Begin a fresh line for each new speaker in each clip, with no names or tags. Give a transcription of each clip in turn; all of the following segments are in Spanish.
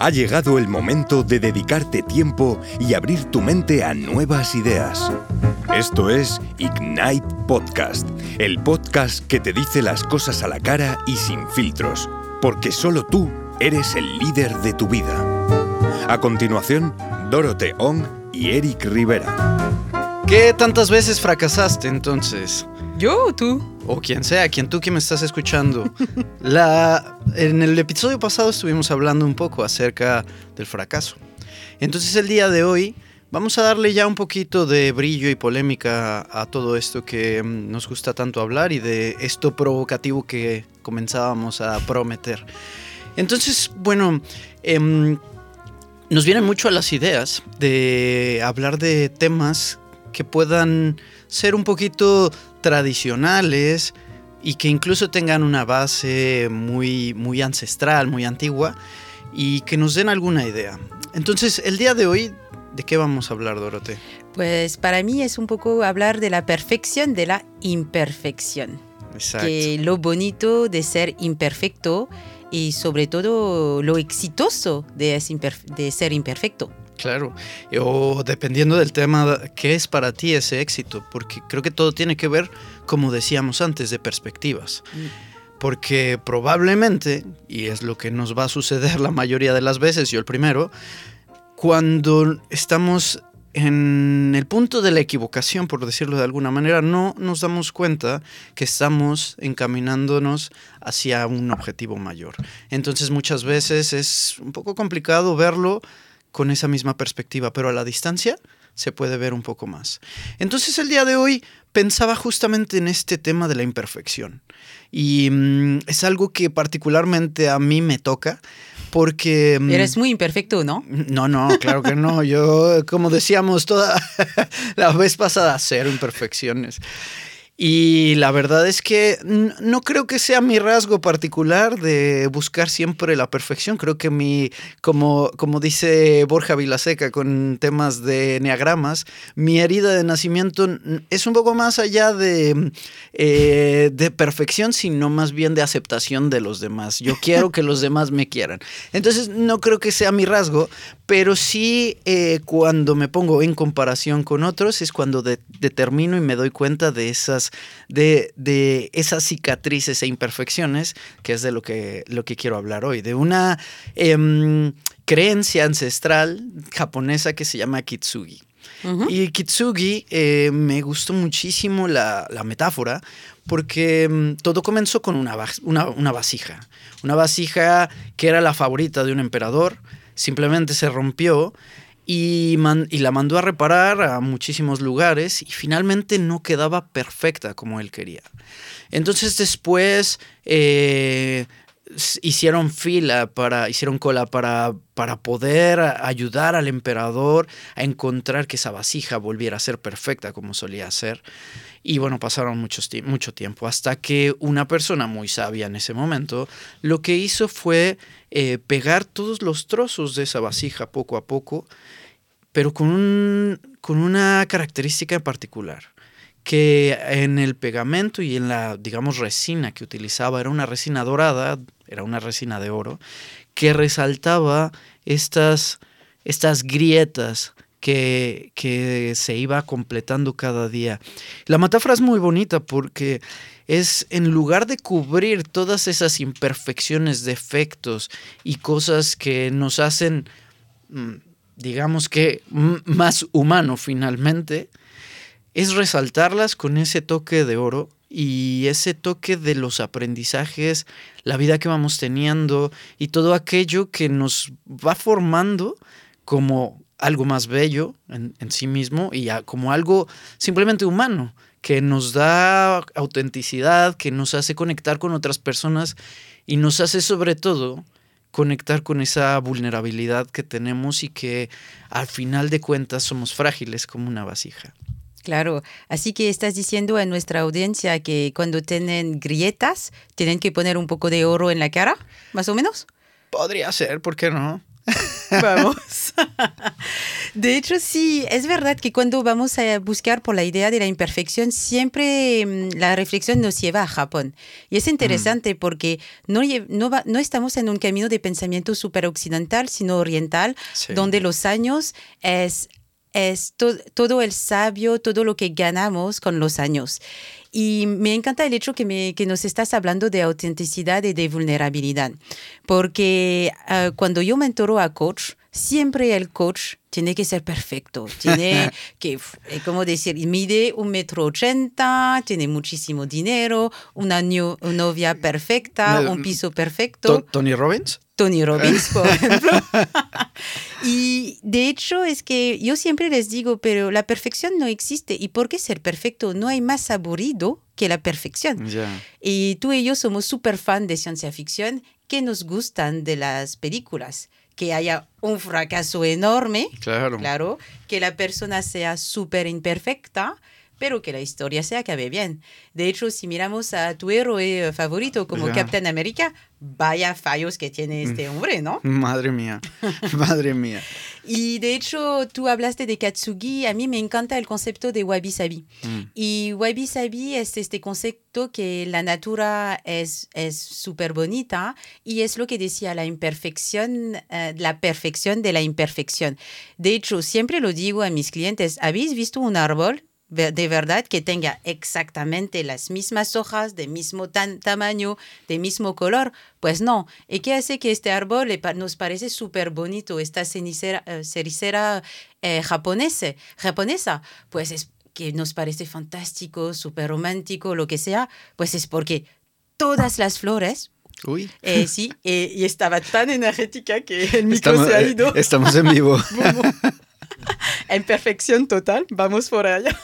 Ha llegado el momento de dedicarte tiempo y abrir tu mente a nuevas ideas. Esto es Ignite Podcast, el podcast que te dice las cosas a la cara y sin filtros, porque solo tú eres el líder de tu vida. A continuación, Dorote Ong y Eric Rivera.
¿Qué tantas veces fracasaste entonces?
¿Yo o tú?
O quien sea, quien tú que me estás escuchando. La, en el episodio pasado estuvimos hablando un poco acerca del fracaso. Entonces el día de hoy vamos a darle ya un poquito de brillo y polémica a todo esto que mm, nos gusta tanto hablar y de esto provocativo que comenzábamos a prometer. Entonces, bueno, em, nos vienen mucho a las ideas de hablar de temas que puedan ser un poquito tradicionales y que incluso tengan una base muy, muy ancestral, muy antigua y que nos den alguna idea. Entonces, el día de hoy, ¿de qué vamos a hablar, Dorote?
Pues para mí es un poco hablar de la perfección de la imperfección.
Exacto.
Que lo bonito de ser imperfecto y sobre todo lo exitoso de, de ser imperfecto.
Claro, o dependiendo del tema, ¿qué es para ti ese éxito? Porque creo que todo tiene que ver, como decíamos antes, de perspectivas. Porque probablemente, y es lo que nos va a suceder la mayoría de las veces, yo el primero, cuando estamos en el punto de la equivocación, por decirlo de alguna manera, no nos damos cuenta que estamos encaminándonos hacia un objetivo mayor. Entonces muchas veces es un poco complicado verlo con esa misma perspectiva, pero a la distancia se puede ver un poco más. Entonces el día de hoy pensaba justamente en este tema de la imperfección. Y mm, es algo que particularmente a mí me toca porque...
Mm, Eres muy imperfecto, ¿no?
No, no, claro que no. Yo, como decíamos toda la vez pasada, cero imperfecciones. Y la verdad es que no creo que sea mi rasgo particular de buscar siempre la perfección. Creo que mi, como, como dice Borja Vilaseca con temas de neagramas, mi herida de nacimiento es un poco más allá de, eh, de perfección, sino más bien de aceptación de los demás. Yo quiero que los demás me quieran. Entonces no creo que sea mi rasgo, pero sí eh, cuando me pongo en comparación con otros es cuando determino y me doy cuenta de esas de, esas cicatrices e imperfecciones, que es de lo que, lo que quiero hablar hoy, de una em, creencia ancestral japonesa que se llama kitsugi. Y kitsugi eh, me gustó muchísimo la, metáfora porque em, todo comenzó con una, una, vasija. Una vasija que era la favorita de un emperador, simplemente se rompió y, la mandó a reparar a muchísimos lugares y finalmente no quedaba perfecta como él quería. Entonces después eh, hicieron fila para, hicieron cola para, para poder ayudar al emperador a encontrar que esa vasija volviera a ser perfecta como solía ser. Y bueno, pasaron mucho tiempo hasta que una persona muy sabia en ese momento lo que hizo fue eh, pegar todos los trozos de esa vasija poco a poco pero con, con una característica en particular, que en el pegamento y en la, digamos, resina que utilizaba era una resina dorada, era una resina de oro, que resaltaba estas, estas grietas que, que, se iba completando cada día. La metáfora es muy bonita porque es en lugar de cubrir todas esas imperfecciones, defectos y cosas que nos hacen mm, digamos que más humano finalmente, es resaltarlas con ese toque de oro y ese toque de los aprendizajes, la vida que vamos teniendo y todo aquello que nos va formando como algo más bello en, sí mismo y como algo simplemente humano, que nos da autenticidad, que nos hace conectar con otras personas y nos hace sobre todo conectar con esa vulnerabilidad que tenemos y que al final de cuentas somos frágiles como una vasija.
Claro, así que estás diciendo a nuestra audiencia que cuando tienen grietas tienen que poner un poco de oro en la cara, más o menos.
Podría ser, ¿por qué no?
Vamos. De hecho, sí, es verdad que cuando vamos a buscar por la idea de la imperfección, siempre mm, la reflexión nos lleva a Japón. Y es interesante porque no, no, no, estamos en un camino de pensamiento super occidental, sino oriental, donde los años es es todo el sabio, todo lo que ganamos con los años. Y me encanta el hecho que, me, que nos estás hablando de autenticidad y de vulnerabilidad, porque ah, cuando yo mentoro a coach, siempre el coach tiene que ser perfecto, tiene que, eh, como decir, mide un metro ochenta, tiene muchísimo dinero, una, novia perfecta, un piso perfecto.
¿Tony Robbins?
Tony Robbins, por ejemplo. y de hecho es que yo siempre les digo, pero la perfección no existe. ¿Y por qué ser perfecto? No hay más aburrido que la perfección. Y tú y yo somos súper fan de ciencia ficción. Que nos gustan de las películas que haya un fracaso enorme, claro, claro. Que la persona sea súper imperfecta, pero que la historia se acabe bien. De hecho, si miramos a tu héroe favorito como Captain America, vaya fallos que tiene mm. este hombre, ¿no?
Madre mía, madre mía.
y de hecho, tú hablaste de Katsugi, a mí me encanta el concepto de Wabi Sabi. Mm. Y Wabi Sabi es este concepto que la natura es súper bonita y es lo que decía la imperfección, eh, la perfección de la imperfección. De hecho, siempre lo digo a mis clientes, ¿habéis visto un árbol? De verdad que tenga exactamente las mismas hojas, de mismo tamaño, de mismo color, pues no. ¿Y qué hace que este árbol nos parece súper bonito, esta cenicera, eh, cericera eh, japonesa, japonesa? Pues es que nos parece fantástico, súper romántico, lo que sea, pues es porque todas las flores,
Uy.
Eh, sí, y estaba tan energética que el micro se ha ido.
estamos en vivo.
en perfección total, vamos por allá.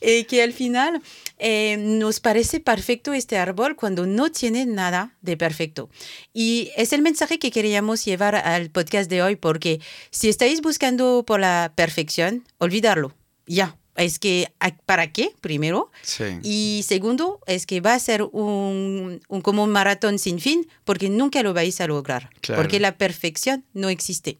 y que al final eh, nos parece perfecto este árbol cuando no tiene nada de perfecto. Y es el mensaje que queríamos llevar al podcast de hoy, porque si estáis buscando por la perfección, olvidarlo, ya. Es que, ¿para qué? Primero. Sí. Y segundo, es que va a ser un, un, como un maratón sin fin, porque nunca lo vais a lograr. Porque la perfección no existe.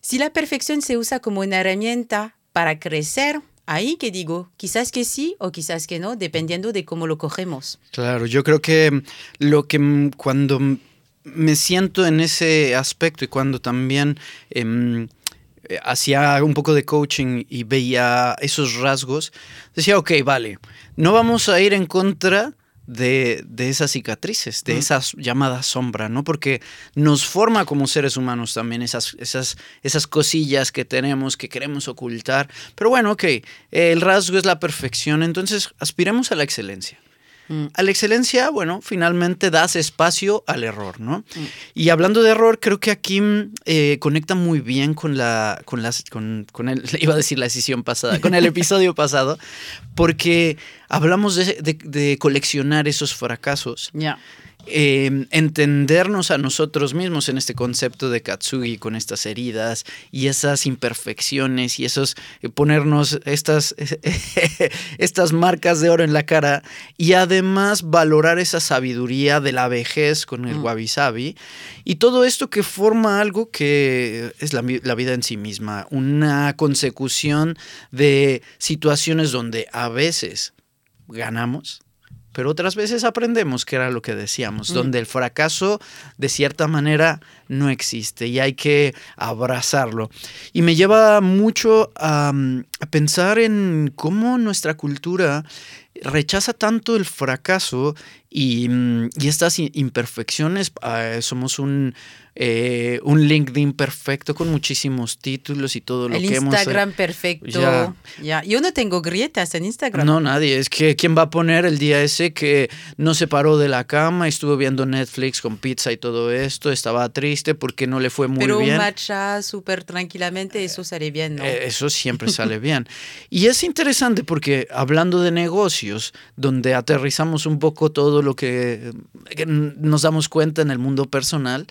Si la perfección se usa como una herramienta para crecer, ahí que digo, quizás que sí o quizás que no, dependiendo de cómo lo cogemos.
Claro, yo creo que lo que cuando me siento en ese aspecto y cuando también em, hacía un poco de coaching y veía esos rasgos, decía, ok, vale, no vamos a ir en contra de, esas cicatrices, de esas llamadas sombra, ¿no? Porque nos forma como seres humanos también esas, esas, esas cosillas que tenemos, que queremos ocultar. Pero bueno, ok, el rasgo es la perfección, entonces aspiremos a la excelencia. Mm. A la excelencia, bueno, finalmente das espacio al error, ¿no? Mm. Y hablando de error, creo que aquí eh, conecta muy bien con la, con las, con, con el, iba a decir la decisión pasada, con el episodio pasado, porque hablamos de, de, coleccionar esos fracasos.
Ya.
Em, entendernos a nosotros mismos en este concepto de Katsugi con estas heridas y esas imperfecciones y esos eh, ponernos estas, estas marcas de oro en la cara y además valorar esa sabiduría de la vejez con el mm. wabi sabi y todo esto que forma algo que es la, la vida en sí misma, una consecución de situaciones donde a veces ganamos pero otras veces aprendemos que era lo que decíamos, mm. donde el fracaso de cierta manera no existe y hay que abrazarlo. Y me lleva mucho a, a pensar en cómo nuestra cultura rechaza tanto el fracaso y, mm, y estas imperfecciones. Ah, somos un, eh, un LinkedIn perfecto con muchísimos títulos y todo lo
el
que
hemos... El Instagram perfecto. Ya. Yo no tengo grietas en Instagram.
No, nadie. Es que ¿quién va a poner el día ese que no se paró de la cama, estuvo viendo Netflix con pizza y todo esto, estaba triste porque no le fue muy
bien?
Pero
un matcha súper tranquilamente, eso sale bien, ¿no?
Eh, eso siempre sale bien. Y es interesante porque hablando de negocios, donde aterrizamos un poco todo lo que, nos damos cuenta en el mundo personal,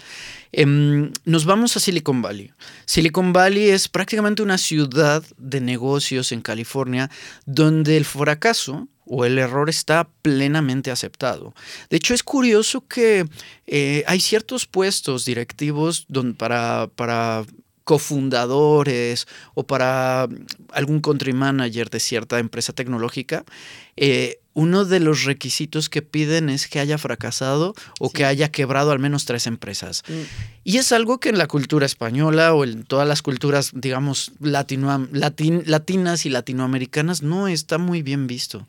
em, nos vamos a Silicon Valley. Silicon Valley es prácticamente una ciudad de negocios en California donde el fracaso o el error está plenamente aceptado. De hecho, es curioso que eh, hay ciertos puestos directivos para cofundadores o para algún country manager de cierta empresa tecnológica, eh, uno de los requisitos que piden es que haya fracasado o que haya quebrado al menos tres empresas. Mm. Y es algo que en la cultura española o en todas las culturas, digamos, latino, latinas y latinoamericanas no está muy bien visto.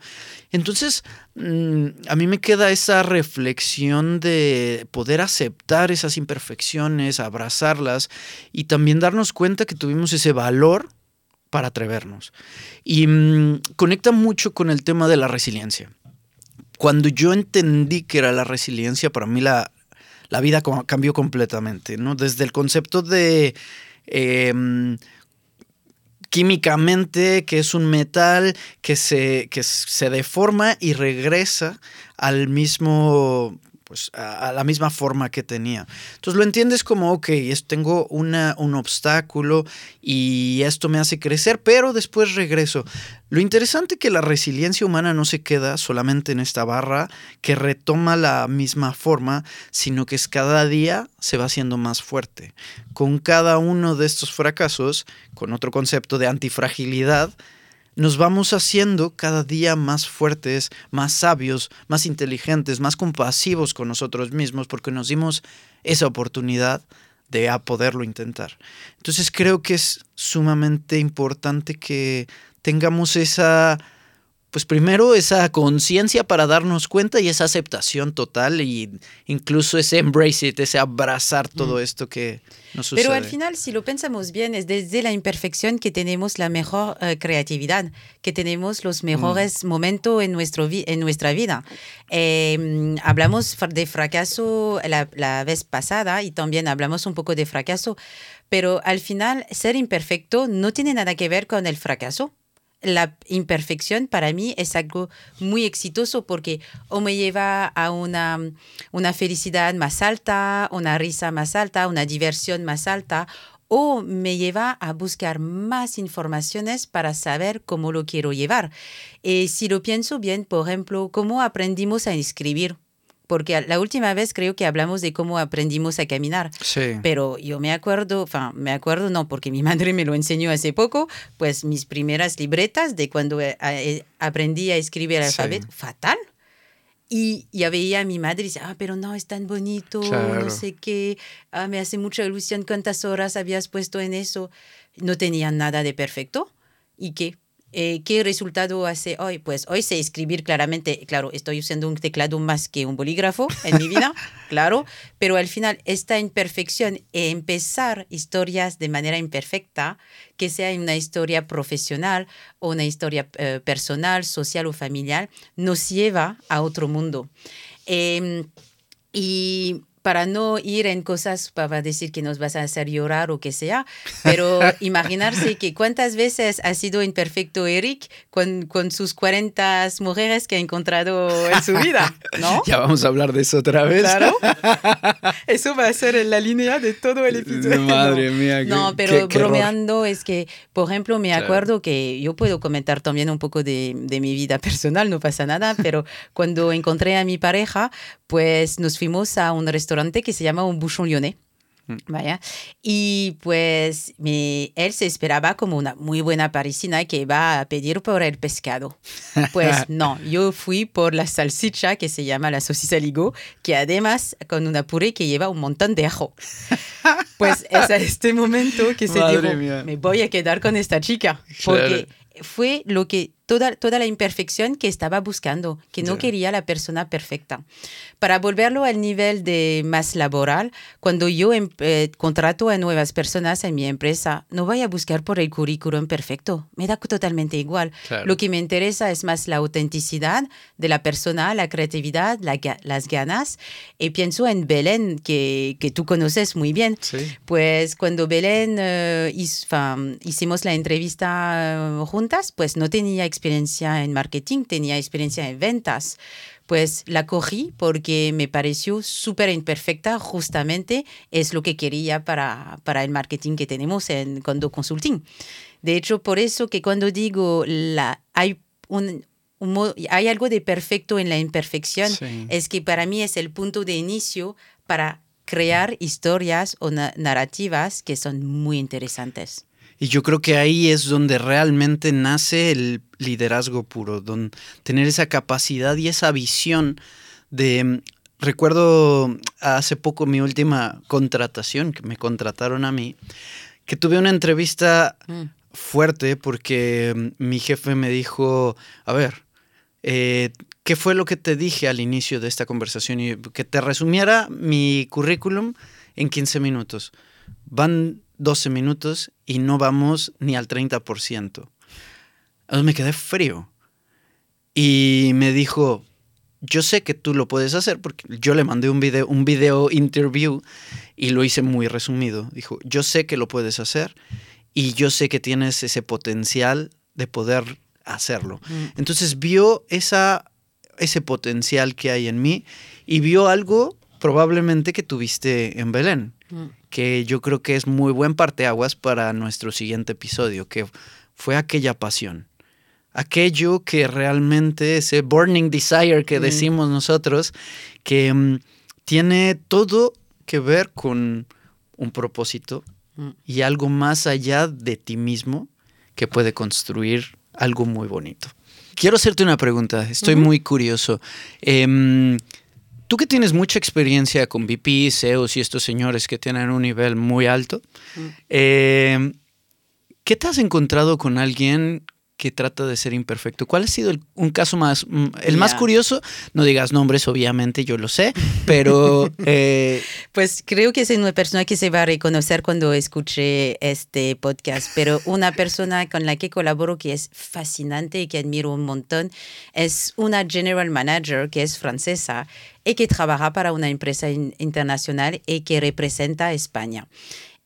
Entonces, mm, a mí me queda esa reflexión de poder aceptar esas imperfecciones, abrazarlas y también darnos cuenta que tuvimos ese valor para atrevernos. Y mm, conecta mucho con el tema de la resiliencia. Cuando yo entendí que era la resiliencia, para mí la, vida cambió completamente, ¿no? Desde el concepto de em, químicamente que es un metal que se, que se deforma y regresa al mismo pues a, la misma forma que tenía. Entonces lo entiendes como, ok, tengo una, un obstáculo y esto me hace crecer, pero después regreso. Lo interesante es que la resiliencia humana no se queda solamente en esta barra que retoma la misma forma, sino que es cada día se va haciendo más fuerte. Con cada uno de estos fracasos, con otro concepto de antifragilidad, nos vamos haciendo cada día más fuertes, más sabios, más inteligentes, más compasivos con nosotros mismos porque nos dimos esa oportunidad de a poderlo intentar. Entonces creo que es sumamente importante que tengamos esa pues primero esa conciencia para darnos cuenta y esa aceptación total y incluso ese embrace it, ese abrazar todo mm. esto que nos sucede.
Pero al final, si lo pensamos bien, es desde la imperfección que tenemos la mejor eh, creatividad, que tenemos los mejores mm. momentos en, nuestro en nuestra vida. Em, hablamos de fracaso la, la vez pasada y también hablamos un poco de fracaso, pero al final ser imperfecto no tiene nada que ver con el fracaso la imperfección para mí es algo muy exitoso porque o me lleva a una, una felicidad más alta, una risa más alta, una diversión más alta, o me lleva a buscar más informaciones para saber cómo lo quiero llevar. Y eh, si lo pienso bien, por ejemplo, cómo aprendimos a escribir porque la última vez creo que hablamos de cómo aprendimos a caminar.
Sí.
Pero yo me acuerdo, enfin, me acuerdo no, porque mi madre me lo enseñó hace poco, pues mis primeras libretas de cuando eh, eh, aprendí a escribir alfabeto, fatal. Y ya veía a mi madre y decía, ah, pero no, es tan bonito, no sé qué, ah, me hace mucha ilusión cuántas horas habías puesto en eso. No tenía nada de perfecto. ¿Y qué? Eh, ¿Qué resultado hace hoy? Pues hoy sé escribir claramente, claro, estoy usando un teclado más que un bolígrafo en mi vida, claro, pero al final esta imperfección, empezar historias de manera imperfecta, que sea una historia profesional o una historia eh, personal, social o familiar, nos lleva a otro mundo. Em, y para no ir en cosas para decir que nos vas a hacer llorar o que sea, pero imaginarse que cuántas veces ha sido imperfecto Eric con, con sus 40 mujeres que ha encontrado en su vida, ¿no?
Ya vamos a hablar de eso otra vez.
Claro. Eso va a ser en la línea de todo el episodio.
Madre mía.
no, pero bromeando es que, por ejemplo, me acuerdo que yo puedo comentar también un poco de, de mi vida personal, no pasa nada, pero cuando encontré a mi pareja, pues nos fuimos a un restaurante que se llama Un Bouchon Lyonnais. Mm. Vaya. Y pues él se esperaba como una muy buena parisina que iba a pedir por el pescado. Pues no, yo fui por la salsicha que se llama la salsicha ligo, que además con una puré que lleva un montón de ajo. Pues es a este momento que se dijo, me voy a quedar con esta chica, porque fue lo que toda, toda la imperfección que estaba buscando, que no quería la persona perfecta. Para volverlo al nivel de más laboral, cuando yo em, eh, contrato a nuevas personas en mi empresa, no voy a buscar por el currículum perfecto, me da totalmente igual. Lo que me interesa es más la autenticidad de la persona, la creatividad, las ganas. Y pienso en Belén, que, que tú conoces muy bien. Pues cuando Belén uh, hicimos la entrevista eh, juntas, pues no tenía experiencia experiencia en marketing, tenía experiencia en ventas. Pues la cogí porque me pareció súper imperfecta, justamente es lo que quería para, para el marketing que tenemos en Condo Consulting. De hecho, por eso que cuando digo la, hay un, hay algo de perfecto en la imperfección, es que para mí es el punto de inicio para crear historias o narrativas que son muy interesantes.
Y yo creo que ahí es donde realmente nace el liderazgo puro, donde tener esa capacidad y esa visión de... Recuerdo hace poco mi última contratación, que me contrataron a mí, que tuve una entrevista mm. fuerte porque mi jefe me dijo, a ver, eh, ¿qué fue lo que te dije al inicio de esta conversación? Y que te resumiera mi currículum en 15 minutos. Van 12 minutos y no vamos ni al 30%. Entonces me quedé frío. Y me dijo, yo sé que tú lo puedes hacer porque yo le mandé un video, un video interview y lo hice muy resumido. Dijo, yo sé que lo puedes hacer y yo sé que tienes ese potencial de poder hacerlo. Mm. Entonces vio esa, ese potencial que hay en mí y vio algo probablemente que tuviste en Belén. Mm que yo creo que es muy buen parteaguas para nuestro siguiente episodio, que fue aquella pasión. Aquello que realmente, ese burning desire que mm. decimos nosotros, que mm, tiene todo que ver con un propósito mm. y algo más allá de ti mismo que puede construir algo muy bonito. Quiero hacerte una pregunta, estoy muy curioso. Em, Tú que tienes mucha experiencia con VP, CEOs y estos señores que tienen un nivel muy alto, mm. eh, ¿qué te has encontrado con alguien que trata de ser imperfecto. ¿Cuál ha sido un caso más, mm, el más curioso? No digas nombres, obviamente, yo lo sé, pero...
Eh, pues creo que es una persona que se va a reconocer cuando escuche este podcast, pero una persona con la que colaboro que es fascinante y que admiro un montón es una general manager que es francesa y que trabaja para una empresa internacional y que representa a España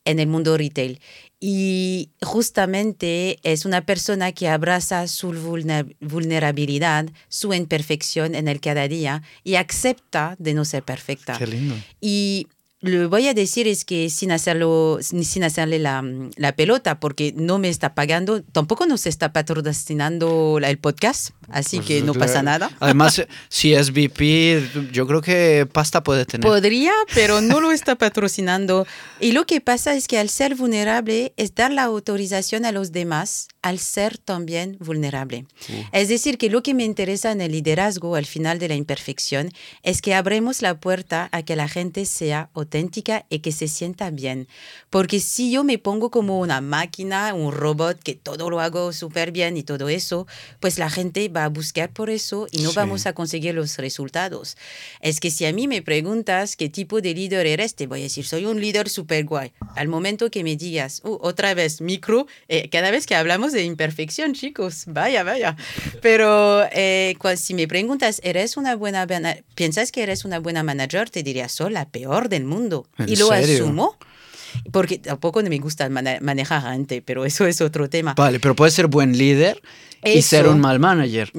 en el mundo retail. Y justamente es una persona que abraza su vulnerabilidad, su imperfección en el cada día y acepta de no ser perfecta.
Qué lindo.
Y lo voy a decir es que sin hacerlo, sin hacerle la, la, pelota, porque no me está pagando, tampoco nos está patrocinando el podcast, así pues que no pasa nada.
Además, si es VP, yo creo que pasta puede tener.
Podría, pero no lo está patrocinando. Y lo que pasa es que al ser vulnerable es dar la autorización a los demás al ser también vulnerable. Es decir, que lo que me interesa en el liderazgo al final de la imperfección es que abremos la puerta a que la gente sea auténtica y que se sienta bien. Porque si yo me pongo como una máquina, un robot, que todo lo hago súper bien y todo eso, pues la gente va a buscar por eso y no vamos a conseguir los resultados. Es que si a mí me preguntas qué tipo de líder eres, te voy a decir, soy un líder súper guay. Al momento que me digas, uh, otra vez, micro, eh, cada vez que hablamos de imperfección, chicos. Vaya, vaya. Pero eh, si me preguntas, ¿eres una buena, piensas que eres una buena manager? Te diría, soy la peor del mundo. Y lo asumo. Porque tampoco me gusta manejar gente, pero eso es otro tema.
Vale, pero puedes ser buen líder y ser un mal manager.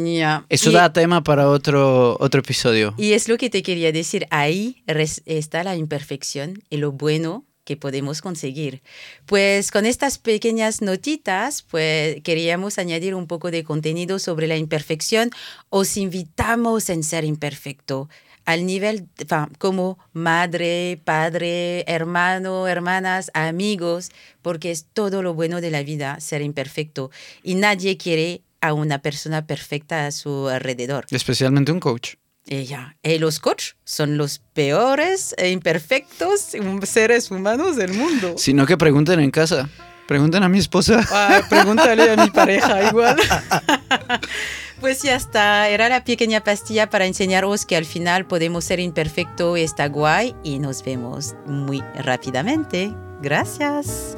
Eso da tema para otro, otro episodio.
Y es lo que te quería decir. Ahí está la imperfección y lo bueno que podemos conseguir. Pues con estas pequeñas notitas, pues queríamos añadir un poco de contenido sobre la imperfección. Os invitamos en ser imperfecto al nivel como madre, padre, hermano, hermanas, amigos, porque es todo lo bueno de la vida ser imperfecto y nadie quiere a una persona perfecta a su alrededor.
Especialmente un coach.
Ella. Y los coaches son los peores e imperfectos seres humanos del mundo.
Sino que pregunten en casa. Pregunten a mi esposa.
Ah, pregúntale a mi pareja igual. pues ya está. Era la pequeña pastilla para enseñaros que al final podemos ser imperfecto y está guay. Y nos vemos muy rápidamente. Gracias.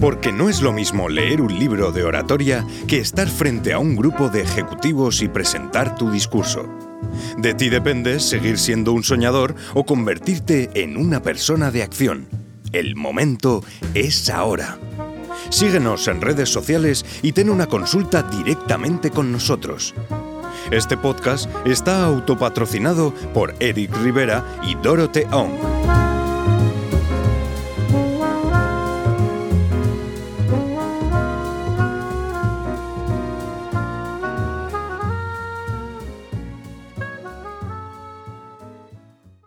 Porque no es lo mismo leer un libro de oratoria que estar frente a un grupo de ejecutivos y presentar tu discurso. De ti depende seguir siendo un soñador o convertirte en una persona de acción. El momento es ahora. Síguenos en redes sociales y ten una consulta directamente con nosotros. Este podcast está autopatrocinado por Eric Rivera y Dorothea Ong.